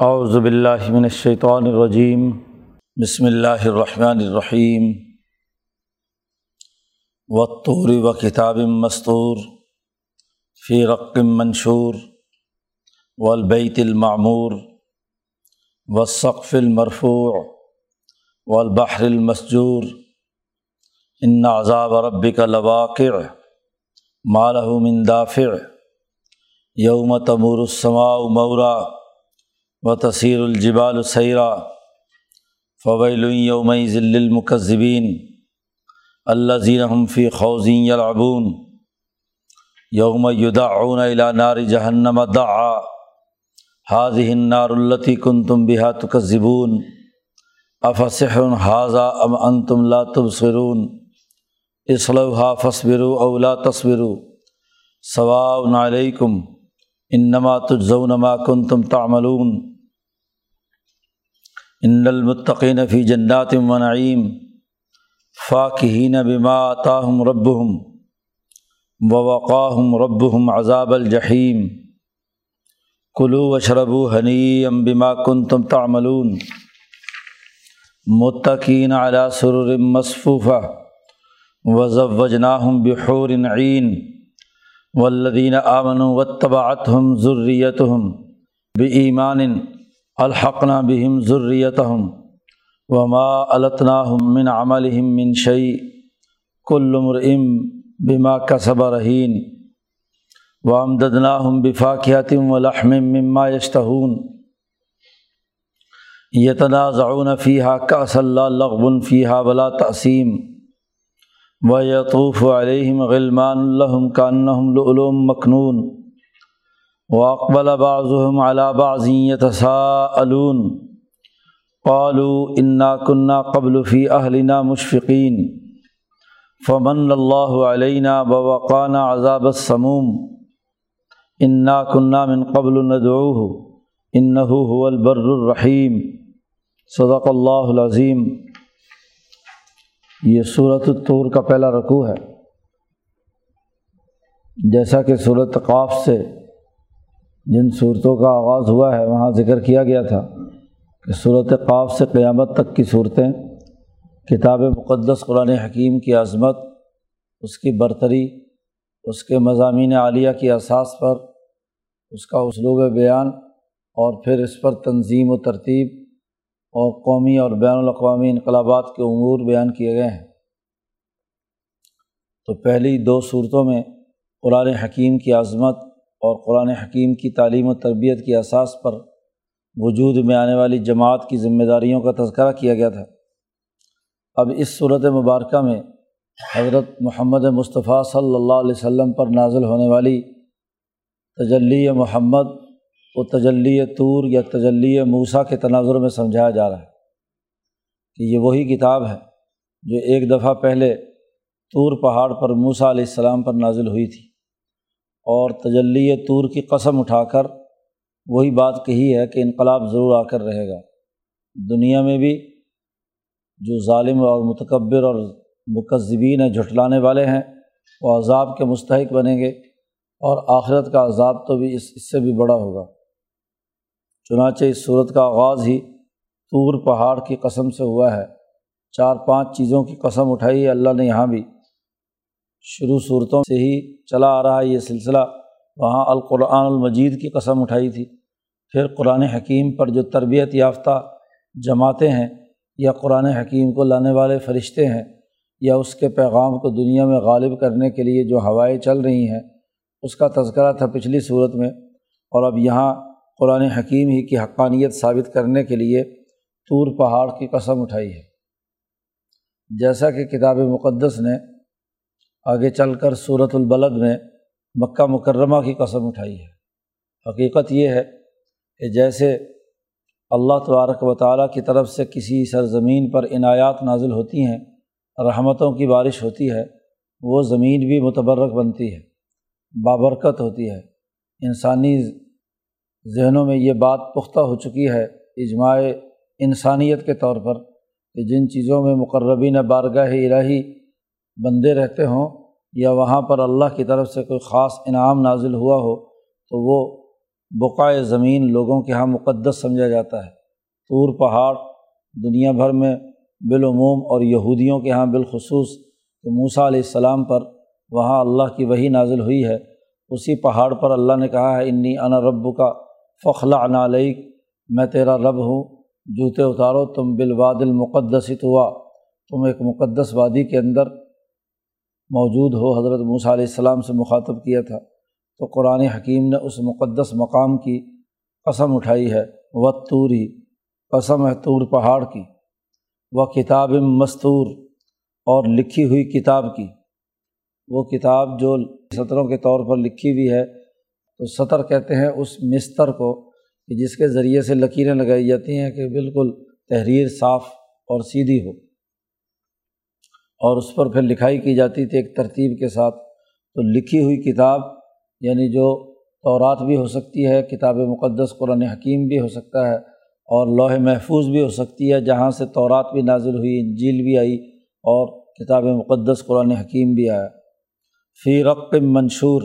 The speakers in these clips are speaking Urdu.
اعوذ باللہ من الشیطان الرجیم۔ بسم اللہ الرحمن الرحیم۔ وطور و کتاب مستور۔ فی رقم منشور۔ والبیت المعمور۔ والسقف المرفوع۔ والبحر المسجور۔ ان عذاب ربک لواقع۔ ما له من دافع۔ یوم تمور السماء مورا و تصیر الجبال سیرا فویل یوم ذل المکذبین اللہ زین فی خوزین یلعبون یوم یدعون الى نار جہنم دعا حاضح النار التی کن تم بحا تکذبون افسحر حاضہ ام انتم لا تبصرون اصلوحا فصبرو او لا تصبروا ثواء علیکم انما تجزون ما کنتم تعملون ان المطقین فی جنات و نعیم فاقہین بما طاہم ربہم ووقاہم ربہم عذاب الجحیم کلو وشربو حنیم بما کنتم تعملون متقین علی سرر مصفوفہ وزوجناہم بحور عین والذین آمنوا واتبعتہم ذریتہم بإیمان الحقنا بہم ضریتہم وما الطناہم من عملہم من شعی کل مرئم بما کسب رہین وامددناہم بفاکہتم ولحم مما یشتہون یتنازعون فیہا کأس اللہ لغب فیہا ولا تأثیم ویطوف علیہم غلمان لہم کانہم لؤلؤ مکنون واقبل بعضهم على بعض يتساءلون. قالوا انا كنا قبل في اهلنا مشفقين. فمن الله علينا ووقانا عذاب السموم. انا كنا من قبل ندعوه. انه هو البر الرحیم صدق اللہ العظیم یہ صورت الطور کا پہلا رقوع ہے. جیسا کہ صورت قاف سے جن صورتوں کا آغاز ہوا ہے، وہاں ذکر کیا گیا تھا کہ صورت قاف سے قیامت تک کی صورتیں، کتاب مقدس، قرآن حکیم کی عظمت، اس کی برتری، اس کے مضامین عالیہ کی اساس پر، اس کا اسلوب بیان، اور پھر اس پر تنظیم و ترتیب اور قومی اور بین الاقوامی انقلابات کے امور بیان کیے گئے ہیں۔ تو پہلی دو صورتوں میں قرآن حکیم کی عظمت اور قرآن حکیم کی تعلیم و تربیت کی اساس پر وجود میں آنے والی جماعت کی ذمہ داریوں کا تذکرہ کیا گیا تھا۔ اب اس صورت مبارکہ میں حضرت محمد مصطفیٰ صلی اللہ علیہ وسلم پر نازل ہونے والی تجلی محمد و تجلی طور یا تجلی موسیٰ کے تناظر میں سمجھایا جا رہا ہے کہ یہ وہی کتاب ہے جو ایک دفعہ پہلے طور پہاڑ پر موسیٰ علیہ السلام پر نازل ہوئی تھی۔ اور تجلی طور کی قسم اٹھا کر وہی بات کہی ہے کہ انقلاب ضرور آ کر رہے گا۔ دنیا میں بھی جو ظالم اور متکبر اور مکذبین ہیں، جھٹلانے والے ہیں، وہ عذاب کے مستحق بنیں گے اور آخرت کا عذاب تو بھی اس اس سے بھی بڑا ہوگا۔ چنانچہ اس صورت کا آغاز ہی طور پہاڑ کی قسم سے ہوا ہے۔ چار پانچ چیزوں کی قسم اٹھائی ہے، اللہ نے یہاں بھی شروع صورتوں سے ہی چلا آ رہا ہے یہ سلسلہ۔ وہاں القرآن المجید کی قسم اٹھائی تھی۔ پھر قرآن حکیم پر جو تربیت یافتہ جماعتیں ہیں یا قرآن حکیم کو لانے والے فرشتے ہیں یا اس کے پیغام کو دنیا میں غالب کرنے کے لیے جو ہوائیں چل رہی ہیں، اس کا تذکرہ تھا پچھلی صورت میں۔ اور اب یہاں قرآن حکیم ہی کی حقانیت ثابت کرنے کے لیے طور پہاڑ کی قسم اٹھائی ہے۔ جیسا کہ کتاب مقدس نے آگے چل کر صورت البلد میں مکہ مکرمہ کی قسم اٹھائی ہے۔ حقیقت یہ ہے کہ جیسے اللہ تبارک و تعالیٰ کی طرف سے کسی سرزمین پر عنایات نازل ہوتی ہیں، رحمتوں کی بارش ہوتی ہے، وہ زمین بھی متبرک بنتی ہے، بابرکت ہوتی ہے۔ انسانی ذہنوں میں یہ بات پختہ ہو چکی ہے اجماع انسانیت کے طور پر کہ جن چیزوں میں مقربین بارگاہ الہی بندے رہتے ہوں یا وہاں پر اللہ کی طرف سے کوئی خاص انعام نازل ہوا ہو، تو وہ بقائے زمین لوگوں کے یہاں مقدس سمجھا جاتا ہے۔ طور پہاڑ دنیا بھر میں بالعموم اور یہودیوں کے یہاں بالخصوص کہ موسیٰ علیہ السلام پر وہاں اللہ کی وہی نازل ہوئی ہے۔ اسی پہاڑ پر اللہ نے کہا ہے، انی انا رب کا فخلا نعلیک میں تیرا رب ہوں، جوتے اتارو، تم بالواد المقدس ہوا۔ تم ایک مقدس وادی کے اندر موجود ہو، حضرت موسیٰ علیہ السلام سے مخاطب کیا تھا۔ تو قرآن حکیم نے اس مقدس مقام کی قسم اٹھائی ہے و توری قسم ہے طور پہاڑ کی۔ و کتاب مستور اور لکھی ہوئی کتاب کی۔ وہ کتاب جو سطروں کے طور پر لکھی ہوئی ہے۔ تو سطر کہتے ہیں اس مستر کو کہ جس کے ذریعے سے لکیریں لگائی جاتی ہیں کہ بالکل تحریر صاف اور سیدھی ہو۔ اور اس پر پھر لکھائی کی جاتی تھی ایک ترتیب کے ساتھ، تو لکھی ہوئی کتاب یعنی جو تورات بھی ہو سکتی ہے، کتاب مقدس، قرآن حکیم بھی ہو سکتا ہے، اور لوح محفوظ بھی ہو سکتی ہے، جہاں سے تورات بھی نازل ہوئی، انجیل بھی آئی، اور کتاب مقدس، قرآن حکیم بھی آیا۔ فی رق منشور،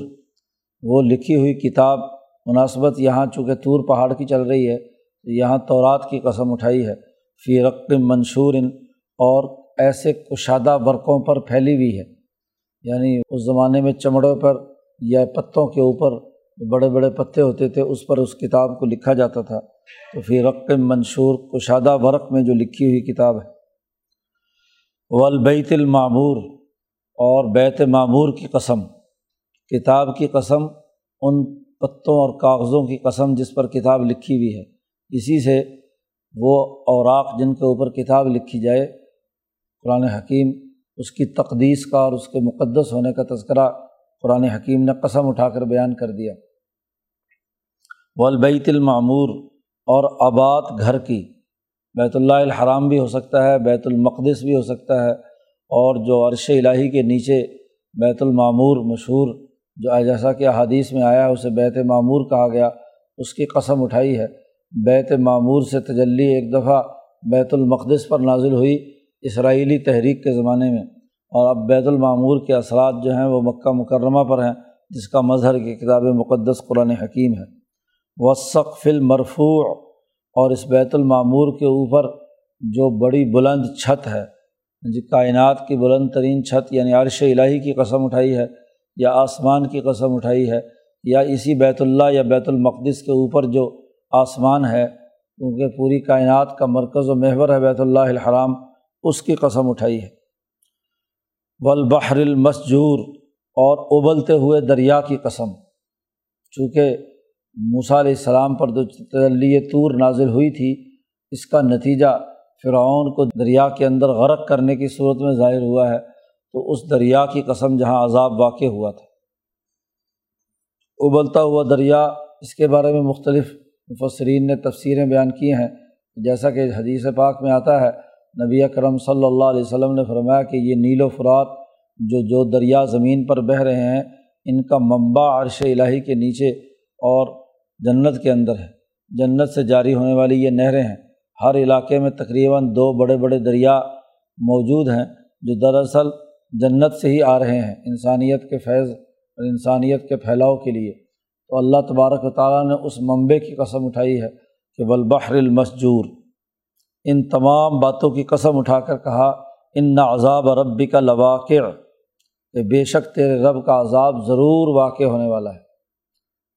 وہ لکھی ہوئی کتاب مناسبت یہاں چونکہ طور پہاڑ کی چل رہی ہے، یہاں تورات کی قسم اٹھائی ہے۔ فی رق منشور، اور ایسے کشادہ برقوں پر پھیلی ہوئی ہے۔ یعنی اس زمانے میں چمڑوں پر یا پتوں کے اوپر بڑے بڑے پتے ہوتے تھے، اس پر اس کتاب کو لکھا جاتا تھا۔ تو پھر رق منشور کشادہ برق میں جو لکھی ہوئی کتاب ہے۔ والبیت المعمور اور بیت معمور کی قسم۔ کتاب کی قسم، ان پتوں اور کاغذوں کی قسم جس پر کتاب لکھی ہوئی ہے۔ اسی سے وہ اوراق جن کے اوپر کتاب لکھی جائے قرآن حکیم اس کی تقدیس کا اور اس کے مقدس ہونے کا تذکرہ قرآن حکیم نے قسم اٹھا کر بیان کر دیا۔ والبیت المعمور اور آباد گھر کی، بیت اللہ الحرام بھی ہو سکتا ہے، بیت المقدس بھی ہو سکتا ہے، اور جو عرش الٰہی کے نیچے بیت المعمور مشہور، جو جیسا کہ حادیث میں آیا ہے، اسے بیت معمور کہا گیا، اس کی قسم اٹھائی ہے۔ بیت معمور سے تجلی ایک دفعہ بیت المقدس پر نازل ہوئی۔ اسرائیلی تحریک کے زمانے میں اور اب بیت المعمور کے اثرات جو ہیں وہ مکہ مکرمہ پر ہیں، جس کا مظہر کی کتاب مقدس قرآن حکیم ہے۔ وسق فل مرفوع اور اس بیت المعمور کے اوپر جو بڑی بلند چھت ہے جی کائنات کی بلند ترین چھت یعنی عرش الٰہی کی قسم اٹھائی ہے یا آسمان کی قسم اٹھائی ہے یا اسی بیت اللہ یا بیت المقدس کے اوپر جو آسمان ہے، کیونکہ پوری کائنات کا مرکز و محور ہے بیت اللہ الحرام اس کی قسم اٹھائی ہے۔ والبحر المسجور، اور ابلتے ہوئے دریا کی قسم۔ چونکہ موسیٰ علیہ السلام پر جو تلی طور نازل ہوئی تھی، اس کا نتیجہ فرعون کو دریا کے اندر غرق کرنے کی صورت میں ظاہر ہوا ہے، تو اس دریا کی قسم جہاں عذاب واقع ہوا تھا۔ ابلتا ہوا دریا، اس کے بارے میں مختلف مفسرین نے تفسیریں بیان کی ہیں۔ جیسا کہ حدیث پاک میں آتا ہے نبی اکرم صلی اللہ علیہ وسلم نے فرمایا کہ یہ نیل و فرات جو جو دریا زمین پر بہہ رہے ہیں، ان کا منبع عرش الٰہی کے نیچے اور جنت کے اندر ہے۔ جنت سے جاری ہونے والی یہ نہریں ہیں۔ ہر علاقے میں تقریباً دو بڑے بڑے دریا موجود ہیں جو دراصل جنت سے ہی آ رہے ہیں، انسانیت کے فیض اور انسانیت کے پھیلاؤ کے لیے۔ تو اللہ تبارک و تعالیٰ نے اس منبع کی قسم اٹھائی ہے کہ بلبحر المسجور۔ ان تمام باتوں کی قسم اٹھا کر کہا، ان عذاب ربی کا لواقع کہ بے شک تیرے رب کا عذاب ضرور واقع ہونے والا ہے۔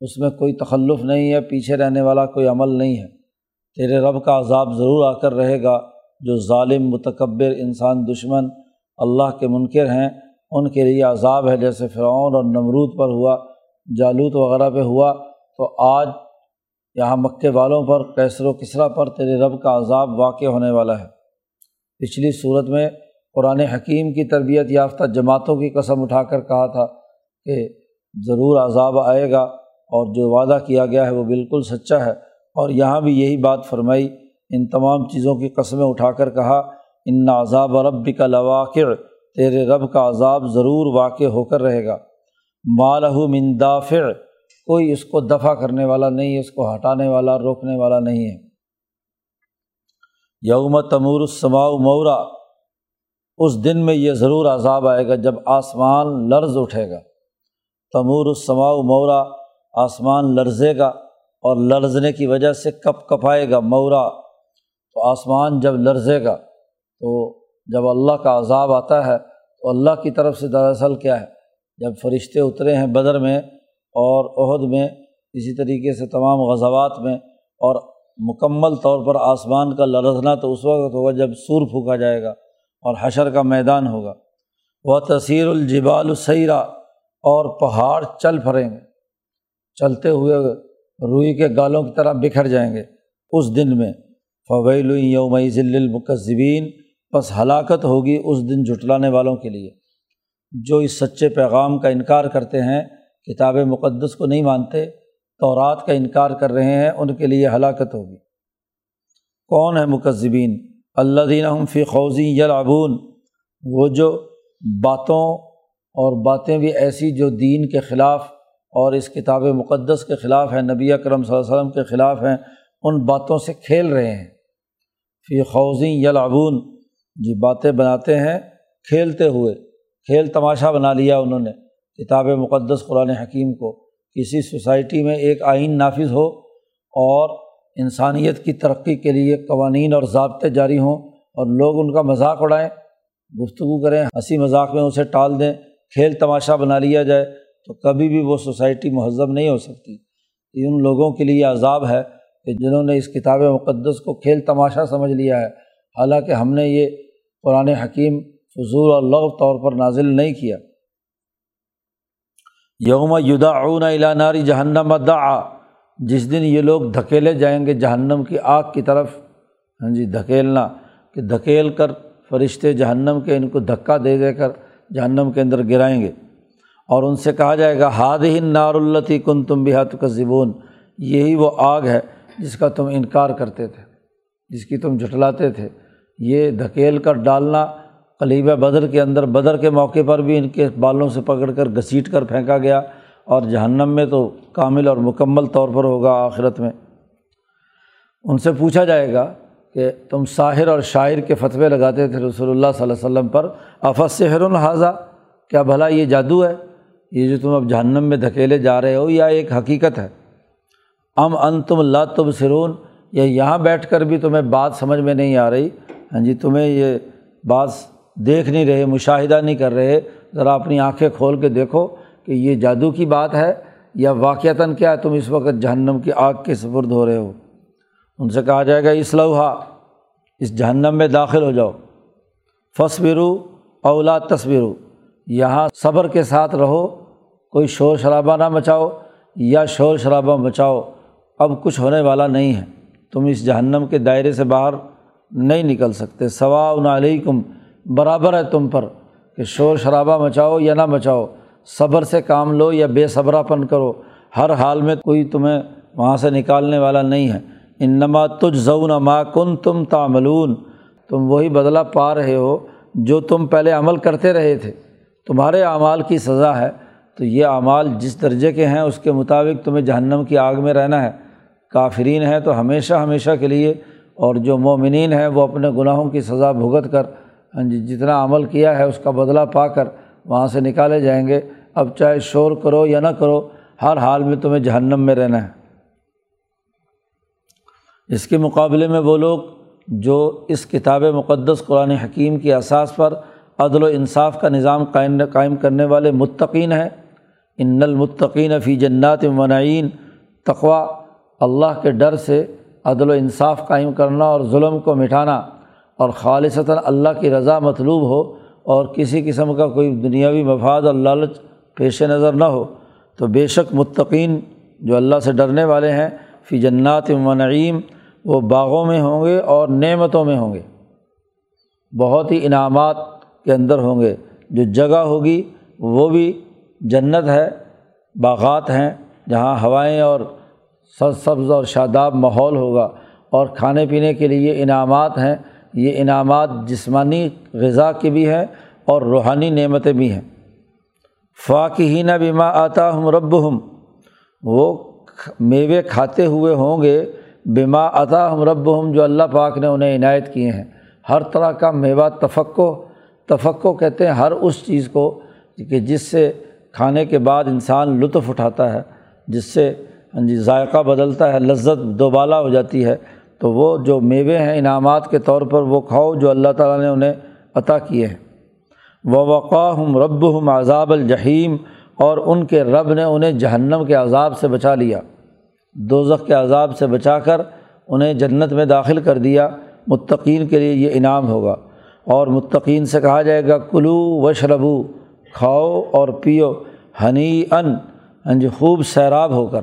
اس میں کوئی تخلف نہیں ہے، پیچھے رہنے والا کوئی عمل نہیں ہے۔ تیرے رب کا عذاب ضرور آ کر رہے گا۔ جو ظالم، متکبر انسان، دشمن اللہ کے منکر ہیں، ان کے لیے عذاب ہے۔ جیسے فرعون اور نمرود پر ہوا، جالوت وغیرہ پہ ہوا، تو آج یہاں مکے والوں پر کیسر و کسرا پر تیرے رب کا عذاب واقع ہونے والا ہے۔ پچھلی صورت میں قرآن حکیم کی تربیت یافتہ جماعتوں کی قسم اٹھا کر کہا تھا کہ ضرور عذاب آئے گا اور جو وعدہ کیا گیا ہے وہ بالکل سچا ہے۔ اور یہاں بھی یہی بات فرمائی، ان تمام چیزوں کی قسمیں اٹھا کر کہا، ان عذاب رب کا لواقع، تیرے رب کا عذاب ضرور واقع ہو کر رہے گا۔ مالہ من دافع کوئی اس کو دفع کرنے والا نہیں ہے، اس کو ہٹانے والا، روکنے والا نہیں ہے۔ یوم تمور السماء مورا، اس دن میں یہ ضرور عذاب آئے گا جب آسمان لرز اٹھے گا۔ تمور السماء مورا، آسمان لرزے گا اور لرزنے کی وجہ سے کپ کپائے گا مورا۔ تو آسمان جب لرزے گا، تو جب اللہ کا عذاب آتا ہے، تو اللہ کی طرف سے دراصل کیا ہے؟ جب فرشتے اترے ہیں بدر میں اور عہد میں اسی طریقے سے تمام غزوات میں اور مکمل طور پر آسمان کا لرزنا تو اس وقت ہوگا جب سور پھونکا جائے گا اور حشر کا میدان ہوگا۔ وہ تصیر الجبال السیرا اور پہاڑ چل پھریں گے۔ چلتے ہوئے روئی کے گالوں کی طرح بکھر جائیں گے۔ اس دن میں فویل یوم ذل المکذبین بس ہلاکت ہوگی اس دن جھٹلانے والوں کے لیے۔ جو اس سچے پیغام کا انکار کرتے ہیں کتاب مقدس کو نہیں مانتے، تورات کا انکار کر رہے ہیں، ان کے لیے ہلاکت ہوگی۔ کون ہے مکذبین؟ اللہ دین فی خوضی یلعبون۔ وہ جو باتوں اور باتیں بھی ایسی جو دین کے خلاف اور اس کتاب مقدس کے خلاف ہیں، نبی اکرم صلی اللہ علیہ وسلم کے خلاف ہیں، ان باتوں سے کھیل رہے ہیں۔ فی خوضی یلعبون۔ جی باتیں بناتے ہیں، کھیلتے ہوئے، کھیل تماشا بنا لیا انہوں نے۔ کتاب مقدس قرآن حکیم کو کسی سوسائٹی میں ایک آئین نافذ ہو اور انسانیت کی ترقی کے لیے قوانین اور ضابطے جاری ہوں اور لوگ ان کا مذاق اڑائیں، گفتگو کریں، ہنسی مذاق میں اسے ٹال دیں، کھیل تماشا بنا لیا جائے، تو کبھی بھی وہ سوسائٹی مہذب نہیں ہو سکتی۔ ان لوگوں کے لیے عذاب ہے کہ جنہوں نے اس کتاب مقدس کو کھیل تماشا سمجھ لیا ہے۔ حالانکہ ہم نے یہ قرآن حکیم فضول اور لغ طور پر نازل نہیں کیا۔ یوم اون ناری جہنم دا جس دن یہ لوگ دھکیلے جائیں گے جہنم کی آگ کی طرف۔ ہاں جی دھکیلنا، کہ دھکیل کر فرشتے جہنم کے ان کو دھکا دے دے کر جہنم کے اندر گرائیں گے۔ اور ان سے کہا جائے گا ہاد ہی نار التی کن تم بحت کا زبون یہی وہ آگ ہے جس کا تم انکار کرتے تھے، جس کی تم جھٹلاتے تھے۔ یہ دھکیل کر ڈالنا قلیبہ بدر کے اندر، بدر کے موقع پر بھی ان کے بالوں سے پکڑ کر گھسیٹ کر پھینکا گیا اور جہنم میں تو کامل اور مکمل طور پر ہوگا آخرت میں۔ ان سے پوچھا جائے گا کہ تم ساحر اور شاعر کے فتوے لگاتے تھے رسول اللہ صلی اللہ علیہ وسلم پر افس سحر الحاظہ کیا بھلا یہ جادو ہے؟ یہ جو تم اب جہنم میں دھکیلے جا رہے ہو یا ایک حقیقت ہے۔ ام ان تم اللہ تب سرون یا یہاں بیٹھ کر بھی تمہیں بات سمجھ میں نہیں آ رہی۔ ہاں جی تمہیں یہ بات دیکھ نہیں رہے، مشاہدہ نہیں کر رہے، ذرا اپنی آنکھیں کھول کے دیکھو کہ یہ جادو کی بات ہے یا واقعتاً کیا تم اس وقت جہنم کی آگ کے سپرد ہو رہے ہو۔ ان سے کہا جائے گا، اس لوہا، اس جہنم میں داخل ہو جاؤ۔ فصبرو اولا تصویرو یہاں صبر کے ساتھ رہو، کوئی شور شرابہ نہ مچاؤ یا شور شرابہ مچاؤ۔ اب کچھ ہونے والا نہیں ہے۔ تم اس جہنم کے دائرے سے باہر نہیں نکل سکتے۔ ثوا علیکم برابر ہے تم پر کہ شور شرابہ مچاؤ یا نہ مچاؤ، صبر سے کام لو یا بے صبرا پن کرو۔ ہر حال میں کوئی تمہیں وہاں سے نکالنے والا نہیں ہے۔ ان نما تجھ زون ما کن تم تعملون۔ تم وہی بدلہ پا رہے ہو جو تم پہلے عمل کرتے رہے تھے۔ تمہارے اعمال کی سزا ہے۔ تو یہ اعمال جس درجے کے ہیں، اس کے مطابق تمہیں جہنم کی آگ میں رہنا ہے۔ کافرین ہیں تو ہمیشہ ہمیشہ کے لیے، اور جو مومنین ہیں وہ اپنے گناہوں کی سزا بھگت کر ہاں جی جتنا عمل کیا ہے اس کا بدلہ پا کر وہاں سے نکالے جائیں گے۔ اب چاہے شور کرو یا نہ کرو، ہر حال میں تمہیں جہنم میں رہنا ہے۔ اس کے مقابلے میں وہ لوگ جو اس کتاب مقدس قرآن حکیم کی اساس پر عدل و انصاف کا نظام قائم کرنے والے متقین ہیں۔ ان المتقین فی جنات منعین تقوا اللہ کے ڈر سے عدل و انصاف قائم کرنا اور ظلم کو مٹھانا اور خالصتاً اللہ کی رضا مطلوب ہو اور کسی قسم کا کوئی دنیاوی مفاد اور لالچ پیش نظر نہ ہو، تو بے شک متقین جو اللہ سے ڈرنے والے ہیں، فی جنات منعیم وہ باغوں میں ہوں گے اور نعمتوں میں ہوں گے۔ بہت ہی انعامات کے اندر ہوں گے۔ جو جگہ ہوگی، وہ بھی جنت ہے، باغات ہیں، جہاں ہوائیں اور سر سبز اور شاداب ماحول ہوگا۔ اور کھانے پینے کے لیے انعامات ہیں۔ یہ انعامات جسمانی غذا کے بھی ہیں اور روحانی نعمتیں بھی ہیں۔ فاقی نہ بیما آتا ہم رب ہم وہ میوے کھاتے ہوئے ہوں گے بیما عطا ہم رب ہم جو اللہ پاک نے انہیں عنایت کیے ہیں۔ ہر طرح کا میوہ تفقو تفقو کہتے ہیں ہر اس چیز کو کہ جس سے کھانے کے بعد انسان لطف اٹھاتا ہے، جس سے ہاں جی ذائقہ بدلتا ہے، لذت دوبالا ہو جاتی ہے۔ تو وہ جو میوے ہیں، انعامات کے طور پر وہ کھاؤ جو اللہ تعالیٰ نے انہیں عطا کیے ہیں۔ و وقاہم رب ہم عذاب الجحیم اور ان کے رب نے انہیں جہنم کے عذاب سے بچا لیا۔ دوزخ کے عذاب سے بچا کر انہیں جنت میں داخل کر دیا۔ متقین کے لیے یہ انعام ہوگا۔ اور متقین سے کہا جائے گا، کلو وشربو کھاؤ اور پیو۔ ہنی ان خوب سیراب ہو کر۔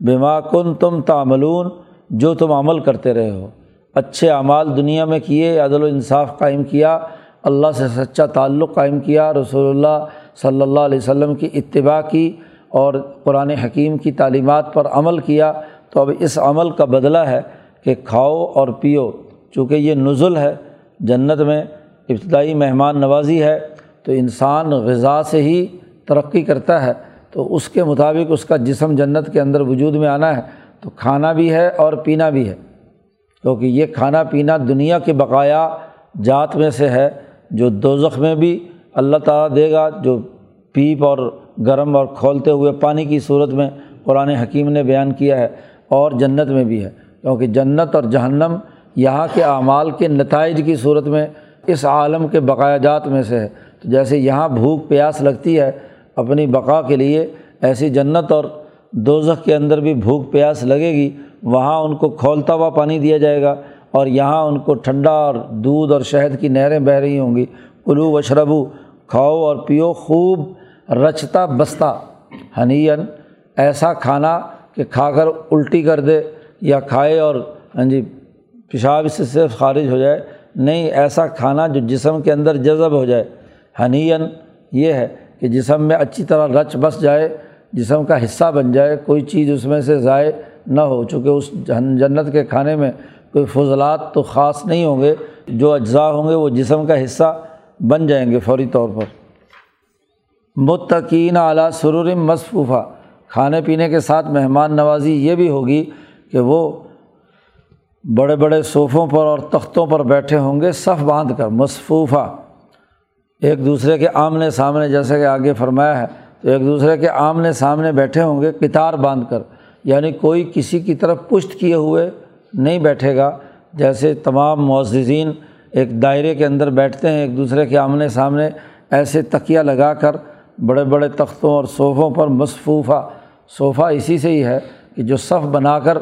بیما کن تم تعملون جو تم عمل کرتے رہے ہو۔ اچھے اعمال دنیا میں کیے، عدل و انصاف قائم کیا، اللہ سے سچا تعلق قائم کیا، رسول اللہ صلی اللہ علیہ وسلم کی اتباع کی اور قرآن حکیم کی تعلیمات پر عمل کیا۔ تو اب اس عمل کا بدلہ ہے کہ کھاؤ اور پیو، چونکہ یہ نزل ہے، جنت میں ابتدائی مہمان نوازی ہے، تو انسان غذا سے ہی ترقی کرتا ہے۔ تو اس کے مطابق اس کا جسم جنت کے اندر وجود میں آنا ہے۔ تو کھانا بھی ہے اور پینا بھی ہے۔ کیونکہ یہ کھانا پینا دنیا کے بقایا جات میں سے ہے، جو دوزخ میں بھی اللہ تعالیٰ دے گا، جو پیپ اور گرم اور کھولتے ہوئے پانی کی صورت میں قرآن حکیم نے بیان کیا ہے اور جنت میں بھی ہے۔ کیونکہ جنت اور جہنم یہاں کے اعمال کے نتائج کی صورت میں اس عالم کے بقایا جات میں سے ہے۔ تو جیسے یہاں بھوک پیاس لگتی ہے، اپنی بقا کے لیے ایسی جنت اور دوزخ کے اندر بھی بھوک پیاس لگے گی، وہاں ان کو کھولتا ہوا پانی دیا جائے گا اور یہاں ان کو ٹھنڈا اور دودھ اور شہد کی نہریں بہہ رہی ہوں گی۔ کلو وشربو کھاؤ اور پیو خوب رچتا بستہ ہنین ایسا کھانا کہ کھا کر الٹی کر دے یا کھائے اور ہاں جی پیشاب اس سے خارج ہو جائے۔ نہیں، ایسا کھانا جو جسم کے اندر جذب ہو جائے۔ ہنین یہ ہے کہ جسم میں اچھی طرح رچ بس جائے۔ جسم کا حصہ بن جائے، کوئی چیز اس میں سے ضائع نہ ہو، چونکہ اس جنت کے کھانے میں کوئی فضلات تو خاص نہیں ہوں گے، جو اجزاء ہوں گے وہ جسم کا حصہ بن جائیں گے فوری طور پر۔ متقین اعلیٰ سرور مصفوفہ۔ کھانے پینے کے ساتھ مہمان نوازی یہ بھی ہوگی کہ وہ بڑے بڑے صوفوں پر اور تختوں پر بیٹھے ہوں گے، صف باندھ کر، مصفوفہ۔ ایک دوسرے کے آمنے سامنے، جیسے کہ آگے فرمایا ہے تو ایک دوسرے کے آمنے سامنے بیٹھے ہوں گے کتار باندھ کر یعنی کوئی کسی کی طرف پشت کیے ہوئے نہیں بیٹھے گا، جیسے تمام معززین ایک دائرے کے اندر بیٹھتے ہیں، ایک دوسرے کے آمنے سامنے ایسے تکیہ لگا کر، بڑے بڑے تختوں اور صوفوں پر مصفوفہ، صوفہ اسی سے ہی ہے کہ جو صف بنا کر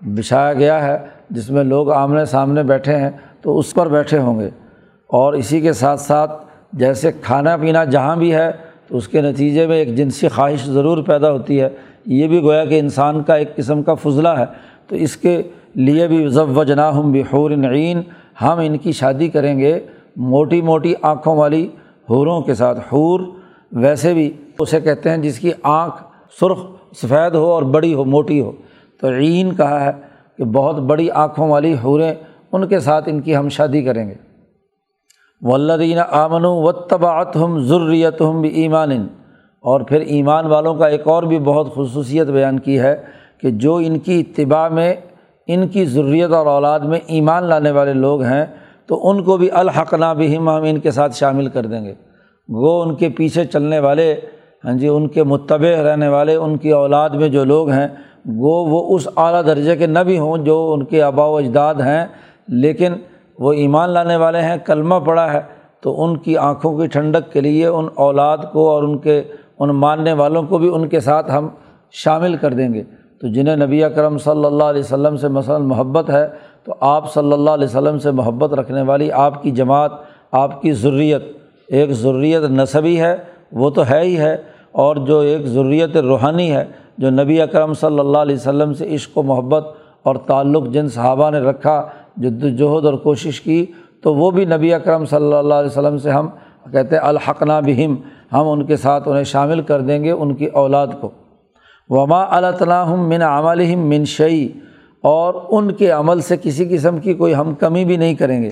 بچھایا گیا ہے، جس میں لوگ آمنے سامنے بیٹھے ہیں تو اس پر بیٹھے ہوں گے۔ اور اسی کے ساتھ ساتھ جیسے کھانا پینا جہاں بھی ہے اس کے نتیجے میں ایک جنسی خواہش ضرور پیدا ہوتی ہے۔ یہ بھی گویا کہ انسان کا ایک قسم کا فضلہ ہے۔ تو اس کے لیے بھی ضب و جنا ہم بحور نعین ہم ان کی شادی کریں گے۔ موٹی موٹی آنکھوں والی حوروں کے ساتھ حور۔ ویسے بھی اسے کہتے ہیں جس کی آنکھ سرخ، سفید ہو اور بڑی ہو، موٹی ہو۔ تو عین کہا ہے کہ بہت بڑی آنکھوں والی حوریں ان کے ساتھ ان کی ہم شادی کریں گے۔ ولدین آمن و تباعت ہم ضروریت ہم بھی ایمان اور پھر ایمان والوں کا ایک اور بھی بہت خصوصیت بیان کی ہے کہ جو ان کی اتباع میں، ان کی ضروریت اور اولاد میں ایمان لانے والے لوگ ہیں، تو ان کو بھی الحقنا بھی ہم ہم ان کے ساتھ شامل کر دیں گے۔ وہ ان کے پیچھے چلنے والے ہاں جی ان کے متبع رہنے والے، ان کی اولاد میں جو لوگ ہیں، وہ وہ اس اعلیٰ درجے کے نہ بھی ہوں جو ان کے آبا و اجداد ہیں۔ لیکن وہ ایمان لانے والے ہیں، کلمہ پڑا ہے، تو ان کی آنکھوں کی ٹھنڈک کے لیے ان اولاد کو اور ان کے، ان ماننے والوں کو بھی ان کے ساتھ ہم شامل کر دیں گے۔ تو جنہیں نبی اکرم صلی اللہ علیہ وسلم سے مثلاً محبت ہے، تو آپ صلی اللہ علیہ وسلم سے محبت رکھنے والی آپ کی جماعت، آپ کی ضروریت ایک ضروریت نصبی ہے، وہ تو ہے ہی ہے۔ اور جو ایک ضروریت روحانی ہے، جو نبی اکرم صلی اللہ علیہ وسلم سے عشق و محبت اور تعلق جن صحابہ نے رکھا جد وجہد اور کوشش کی تو وہ بھی نبی اکرم صلی اللہ علیہ وسلم سے ہم کہتے ہیں، الحقنا بہم، ہم ان کے ساتھ انہیں شامل کر دیں گے ان کی اولاد کو۔ وما الطلاحم من عملہم من شعی اور ان کے عمل سے کسی قسم کی کوئی ہم کمی بھی نہیں کریں گے۔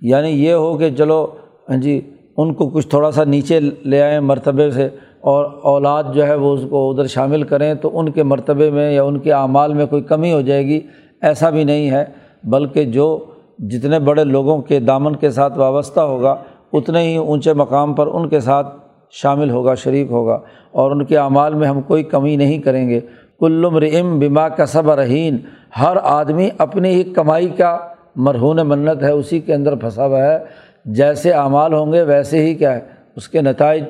یعنی یہ ہو کہ چلو ہاں جی ان کو کچھ تھوڑا سا نیچے لے آئیں مرتبے سے، اور اولاد جو ہے وہ اس کو ادھر شامل کریں تو ان کے مرتبے میں یا ان کے اعمال میں کوئی کمی ہو جائے گی، ایسا بھی نہیں ہے۔ بلکہ جو جتنے بڑے لوگوں کے دامن کے ساتھ وابستہ ہوگا، اتنے ہی اونچے مقام پر ان کے ساتھ شامل ہوگا، شریک ہوگا۔ اور ان کے اعمال میں ہم کوئی کمی نہیں کریں گے۔ کلم رم بما کا صبر رہین، ہر آدمی اپنی ہی کمائی کا مرہون منت ہے، اسی کے اندر پھنسا ہوا ہے۔ جیسے اعمال ہوں گے، ویسے ہی کیا ہے، اس کے نتائج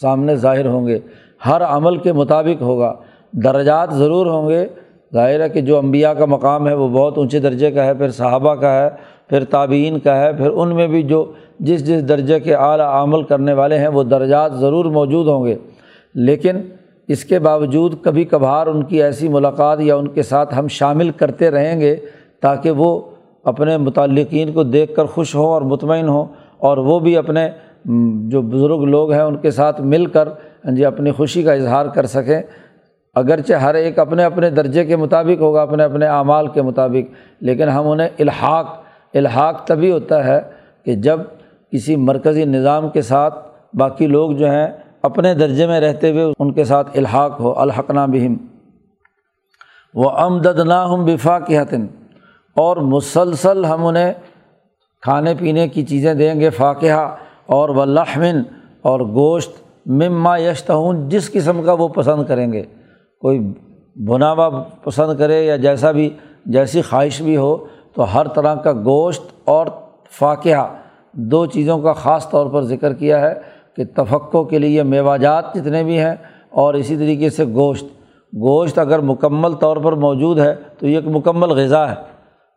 سامنے ظاہر ہوں گے۔ ہر عمل کے مطابق ہوگا۔ درجات ضرور ہوں گے ظاہر ہے کہ جو انبیاء کا مقام ہے وہ بہت اونچے درجے کا ہے، پھر صحابہ کا ہے، پھر تابعین کا ہے، پھر ان میں بھی جو جس جس درجے کے اعلیٰ عمل کرنے والے ہیں وہ درجات ضرور موجود ہوں گے۔ لیکن اس کے باوجود کبھی کبھار ان کی ایسی ملاقات یا ان کے ساتھ ہم شامل کرتے رہیں گے تاکہ وہ اپنے متعلقین کو دیکھ کر خوش ہوں اور مطمئن ہوں اور وہ بھی اپنے جو بزرگ لوگ ہیں ان کے ساتھ مل کر ہاں جی اپنی خوشی کا اظہار کر سکیں۔ اگرچہ ہر ایک اپنے اپنے درجے کے مطابق ہوگا، اپنے اپنے اعمال کے مطابق، لیکن ہم انہیں الحاق الحاق تبھی ہوتا ہے کہ جب کسی مرکزی نظام کے ساتھ باقی لوگ جو ہیں اپنے درجے میں رہتے ہوئے ان کے ساتھ الحاق ہو، الحقنا بہم۔ وہ امدد نہ ہم بفا کی حتن اور مسلسل ہم انہیں کھانے پینے کی چیزیں دیں گے فاقہ اور و لحمن اور گوشت مما یشتہون، جس قسم کا وہ پسند کریں گے۔ کوئی بناوا پسند کرے یا جیسا بھی، جیسی خواہش بھی ہو، تو ہر طرح کا گوشت اور فاقہ دو چیزوں کا خاص طور پر ذکر کیا ہے کہ تفقع کے لیے میوہ جات جتنے بھی ہیں اور اسی طریقے سے گوشت۔ گوشت اگر مکمل طور پر موجود ہے تو یہ ایک مکمل غذا ہے۔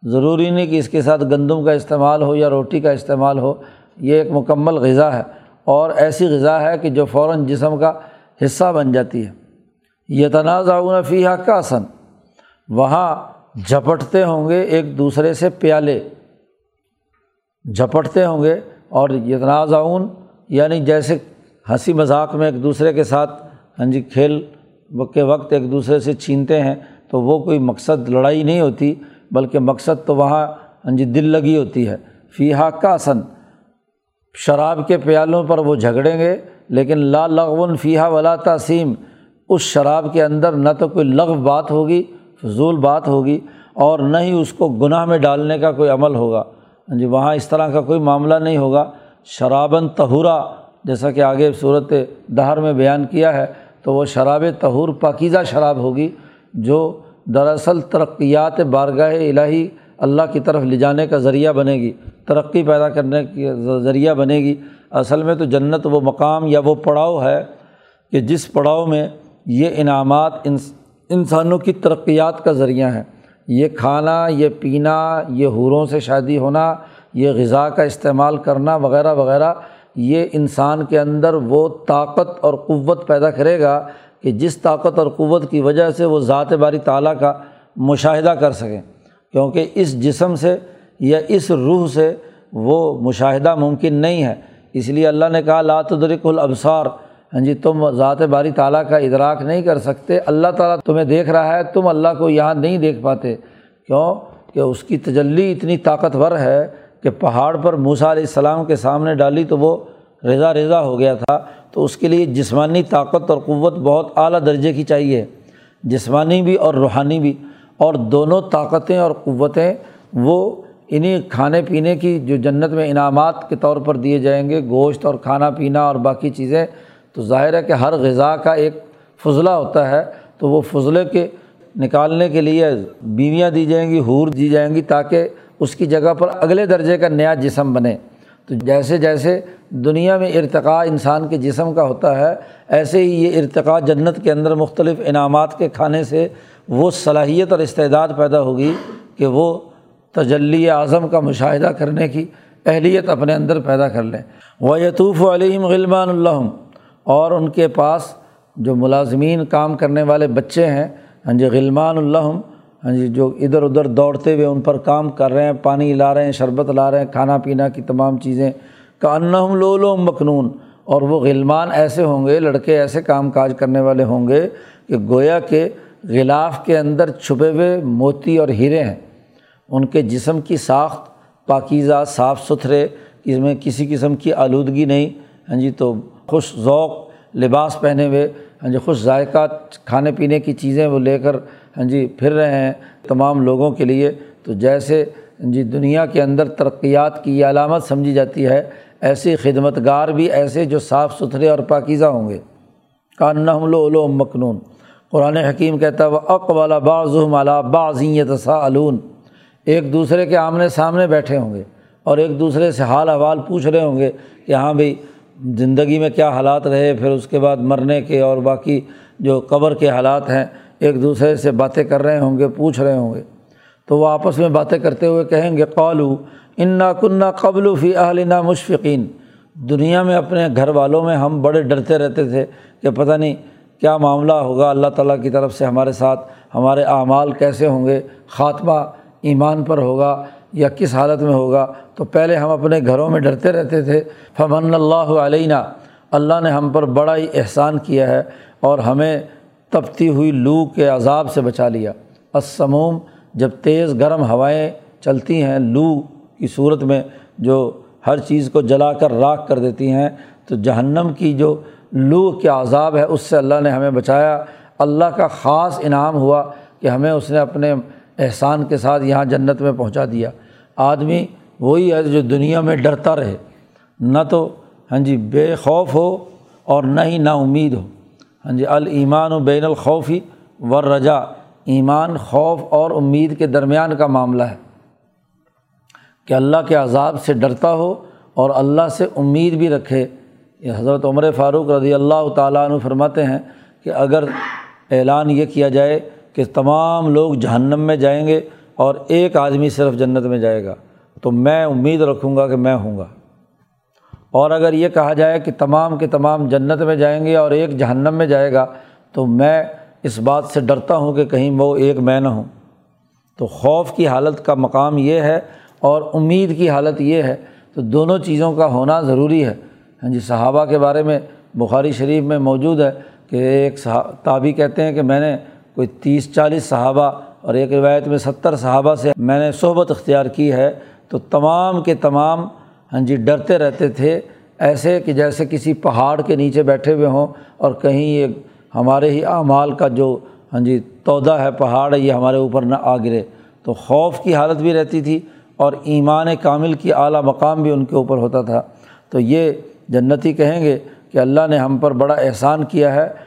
ضروری نہیں کہ اس کے ساتھ گندم کا استعمال ہو یا روٹی کا استعمال ہو، یہ ایک مکمل غذا ہے۔ اور ایسی غذا ہے کہ جو فوراً جسم کا حصہ بن جاتی ہے۔ یہ تنازع فیحہ کا آسن وہاں جھپٹتے ہوں گے ایک دوسرے سے پیالے۔ جھپٹتے ہوں گے اور یہ تنازعون یعنی جیسے ہنسی مذاق میں ایک دوسرے کے ساتھ ہاں جی کھیل کے وقت ایک دوسرے سے چھینتے ہیں، تو وہ کوئی مقصد لڑائی نہیں ہوتی، بلکہ مقصد تو وہاں ہاں جی دل لگی ہوتی ہے۔ فی کا آسن شراب کے پیالوں پر وہ جھگڑیں گے، لیکن لا لغون فیحہ ولا تسیم اس شراب کے اندر نہ تو کوئی لغ بات ہوگی، فضول بات ہوگی اور نہ ہی اس کو گناہ میں ڈالنے کا کوئی عمل ہوگا۔ ہاں جی وہاں اس طرح کا کوئی معاملہ نہیں ہوگا۔ شراباً تہورا جیسا کہ آگے صورت دہر میں بیان کیا ہے، تو وہ شراب تہور پاکیزہ شراب ہوگی، جو دراصل ترقیات بارگاہ الہی اللہ کی طرف لے جانے کا ذریعہ بنے گی۔ ترقی پیدا کرنے کی ذریعہ بنے گی۔ اصل میں تو جنت وہ مقام یا وہ پڑاؤ ہے کہ جس پڑاؤ میں یہ انعامات انسانوں کی ترقیات کا ذریعہ ہے یہ کھانا، یہ پینا، یہ حوروں سے شادی ہونا، یہ غذا کا استعمال کرنا وغیرہ وغیرہ، یہ انسان کے اندر وہ طاقت اور قوت پیدا کرے گا کہ جس طاقت اور قوت کی وجہ سے وہ ذات باری تعالیٰ کا مشاہدہ کر سکیں۔ کیونکہ اس جسم سے یا اس روح سے وہ مشاہدہ ممکن نہیں ہے۔ اس لیے اللہ نے کہا لاتدرک الابصار ہاں جی تم ذات باری تعالیٰ کا ادراک نہیں کر سکتے۔ اللہ تعالیٰ تمہیں دیکھ رہا ہے، تم اللہ کو یہاں نہیں دیکھ پاتے۔ کیوں؟ کہ اس کی تجلی اتنی طاقتور ہے کہ پہاڑ پر موسا علیہ السلام کے سامنے ڈالی تو وہ رضا رضا ہو گیا تھا۔ تو اس کے لیے جسمانی طاقت اور قوت بہت اعلیٰ درجے کی چاہیے۔ جسمانی بھی اور روحانی بھی۔ اور دونوں طاقتیں اور قوتیں وہ انہیں کھانے پینے کی جو جنت میں انعامات کے طور پر دیے جائیں گے، گوشت اور کھانا پینا اور باقی چیزیں تو ظاہر ہے کہ ہر غذا کا ایک فضلہ ہوتا ہے، تو وہ فضلے کے نکالنے کے لیے بیویاں دی جائیں گی حور دی جائیں گی تاکہ اس کی جگہ پر اگلے درجے کا نیا جسم بنے۔ تو جیسے جیسے دنیا میں ارتقاء انسان کے جسم کا ہوتا ہے، ایسے ہی یہ ارتقاء جنت کے اندر مختلف انعامات کے کھانے سے وہ صلاحیت اور استعداد پیدا ہوگی کہ وہ تجلی اعظم کا مشاہدہ کرنے کی اہلیت اپنے اندر پیدا کر لیں۔ وہ یطوف علیہم غلمان اللہ اور ان کے پاس جو ملازمین کام کرنے والے بچے ہیں ہاں جی غلمان الحم ہاں جی جو ادھر ادھر دوڑتے ہوئے ان پر کام کر رہے ہیں، پانی لا رہے ہیں، شربت لا رہے ہیں، کھانا پینا کی تمام چیزیں۔ کا انّم لو لو مخنون اور وہ غلمان ایسے ہوں گے، لڑکے ایسے کام کاج کرنے والے ہوں گے کہ گویا کے غلاف کے اندر چھپے ہوئے موتی اور ہیرے ہیں۔ ان کے جسم کی ساخت پاکیزہ، صاف ستھرے، اس میں کسی قسم کی آلودگی نہیں ہاں جی تو خوش ذوق لباس پہنے ہوئے ہاں جی خوش ذائقہ کھانے پینے کی چیزیں وہ لے کر ہاں جی پھر رہے ہیں تمام لوگوں کے لیے۔ تو جیسے ہاں جی دنیا کے اندر ترقیات کی یہ علامت سمجھی جاتی ہے ایسے خدمت گار بھی ایسے جو صاف ستھرے اور پاکیزہ ہوں گے۔ کان لو لو قرآن حکیم کہتا ہے وہ اقبال بعض ملا بعضیت علون ایک دوسرے کے آمنے سامنے بیٹھے ہوں گے اور ایک دوسرے سے حال احوال پوچھ رہے ہوں گے کہ ہاں بھائی زندگی میں کیا حالات رہے، پھر اس کے بعد مرنے کے اور باقی جو قبر کے حالات ہیں، ایک دوسرے سے باتیں کر رہے ہوں گے، پوچھ رہے ہوں گے۔ تو وہ آپس میں باتیں کرتے ہوئے کہیں گے قالو انا کنہ قبل فی اہلنا مشفقین دنیا میں اپنے گھر والوں میں ہم بڑے ڈرتے رہتے تھے کہ پتہ نہیں کیا معاملہ ہوگا۔ اللہ تعالیٰ کی طرف سے ہمارے ساتھ ہمارے اعمال کیسے ہوں گے؟ خاتمہ ایمان پر ہوگا۔ یا کس حالت میں ہوگا؟ تو پہلے ہم اپنے گھروں میں ڈرتے رہتے تھے۔ فمن اللہ علیہ اللہ نے ہم پر بڑا ہی احسان کیا ہے اور ہمیں تپتی ہوئی لو کے عذاب سے بچا لیا۔ اسموم جب تیز گرم ہوائیں چلتی ہیں، لو کی صورت میں جو ہر چیز کو جلا کر راکھ کر دیتی ہیں، تو جہنم کی جو لو کے عذاب ہے، اس سے اللہ نے ہمیں بچایا۔ اللہ کا خاص انعام ہوا کہ ہمیں اس نے اپنے احسان کے ساتھ یہاں جنت میں پہنچا دیا۔ آدمی وہی ہے جو دنیا میں ڈرتا رہے۔ نہ تو ہاں جی بے خوف ہو اور نہ ہی نا امید ہو۔ ہاں جی المان و بین الخوفی ور رجا ایمان خوف اور امید کے درمیان کا معاملہ ہے۔ کہ اللہ کے عذاب سے ڈرتا ہو اور اللہ سے امید بھی رکھے۔ یہ حضرت عمر فاروق رضی اللہ تعالیٰ عنہ فرماتے ہیں کہ اگر اعلان یہ کیا جائے کہ تمام لوگ جہنم میں جائیں گے اور ایک آدمی صرف جنت میں جائے گا، تو میں امید رکھوں گا کہ میں ہوں گا۔ اور اگر یہ کہا جائے کہ تمام کے تمام جنت میں جائیں گے اور ایک جہنم میں جائے گا، تو میں اس بات سے ڈرتا ہوں کہ کہیں وہ ایک میں نہ ہوں۔ تو خوف کی حالت کا مقام یہ ہے اور امید کی حالت یہ ہے۔ تو دونوں چیزوں کا ہونا ضروری ہے۔ ہاں جی صحابہ کے بارے میں، بخاری شریف میں موجود ہے کہ ایک تابی کہتے ہیں کہ میں نے کوئی تیس چالیس صحابہ اور ایک روایت میں ستر صحابہ سے میں نے صحبت اختیار کی ہے، تو تمام کے تمام ہاں جی ڈرتے رہتے تھے ایسے کہ جیسے کسی پہاڑ کے نیچے بیٹھے ہوئے ہوں اور کہیں یہ ہمارے ہی اعمال کا جو ہاں جی تودا ہے پہاڑ ہے یہ ہمارے اوپر نہ آ گرے۔ تو خوف کی حالت بھی رہتی تھی اور ایمان کامل کی اعلیٰ مقام بھی ان کے اوپر ہوتا تھا۔ تو یہ جنتی کہیں گے کہ اللہ نے ہم پر بڑا احسان کیا ہے۔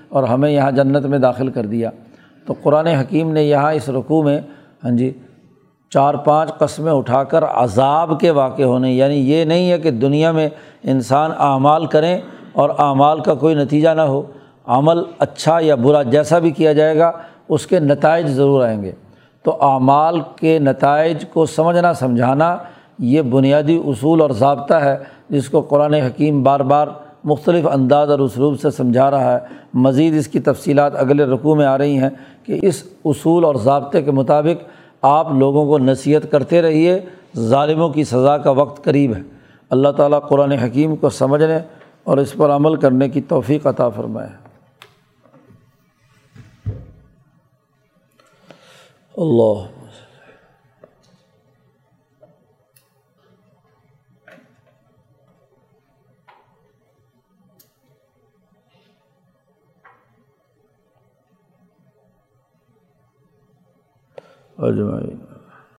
اور ہمیں یہاں جنت میں داخل کر دیا۔ تو قرآن حکیم نے یہاں اس رقوع میں ہاں جی چار پانچ قسمیں اٹھا کر عذاب کے واقع ہونے یعنی یہ نہیں ہے کہ دنیا میں انسان اعمال کریں اور اعمال کا کوئی نتیجہ نہ ہو۔ عمل اچھا یا برا جیسا بھی کیا جائے گا، اس کے نتائج ضرور آئیں گے۔ تو اعمال کے نتائج کو سمجھنا، سمجھانا، یہ بنیادی اصول اور ضابطہ ہے جس کو قرآن حکیم بار بار مختلف انداز اور اسلوب سے سمجھا رہا ہے۔ مزید اس کی تفصیلات اگلے رقوع میں آ رہی ہیں کہ اس اصول اور ضابطے کے مطابق آپ لوگوں کو نصیحت کرتے رہیے۔ ظالموں کی سزا کا وقت قریب ہے۔ اللہ تعالیٰ قرآن حکیم کو سمجھنے اور اس پر عمل کرنے کی توفیق عطا فرمائے۔ اللہ۔ اجمعین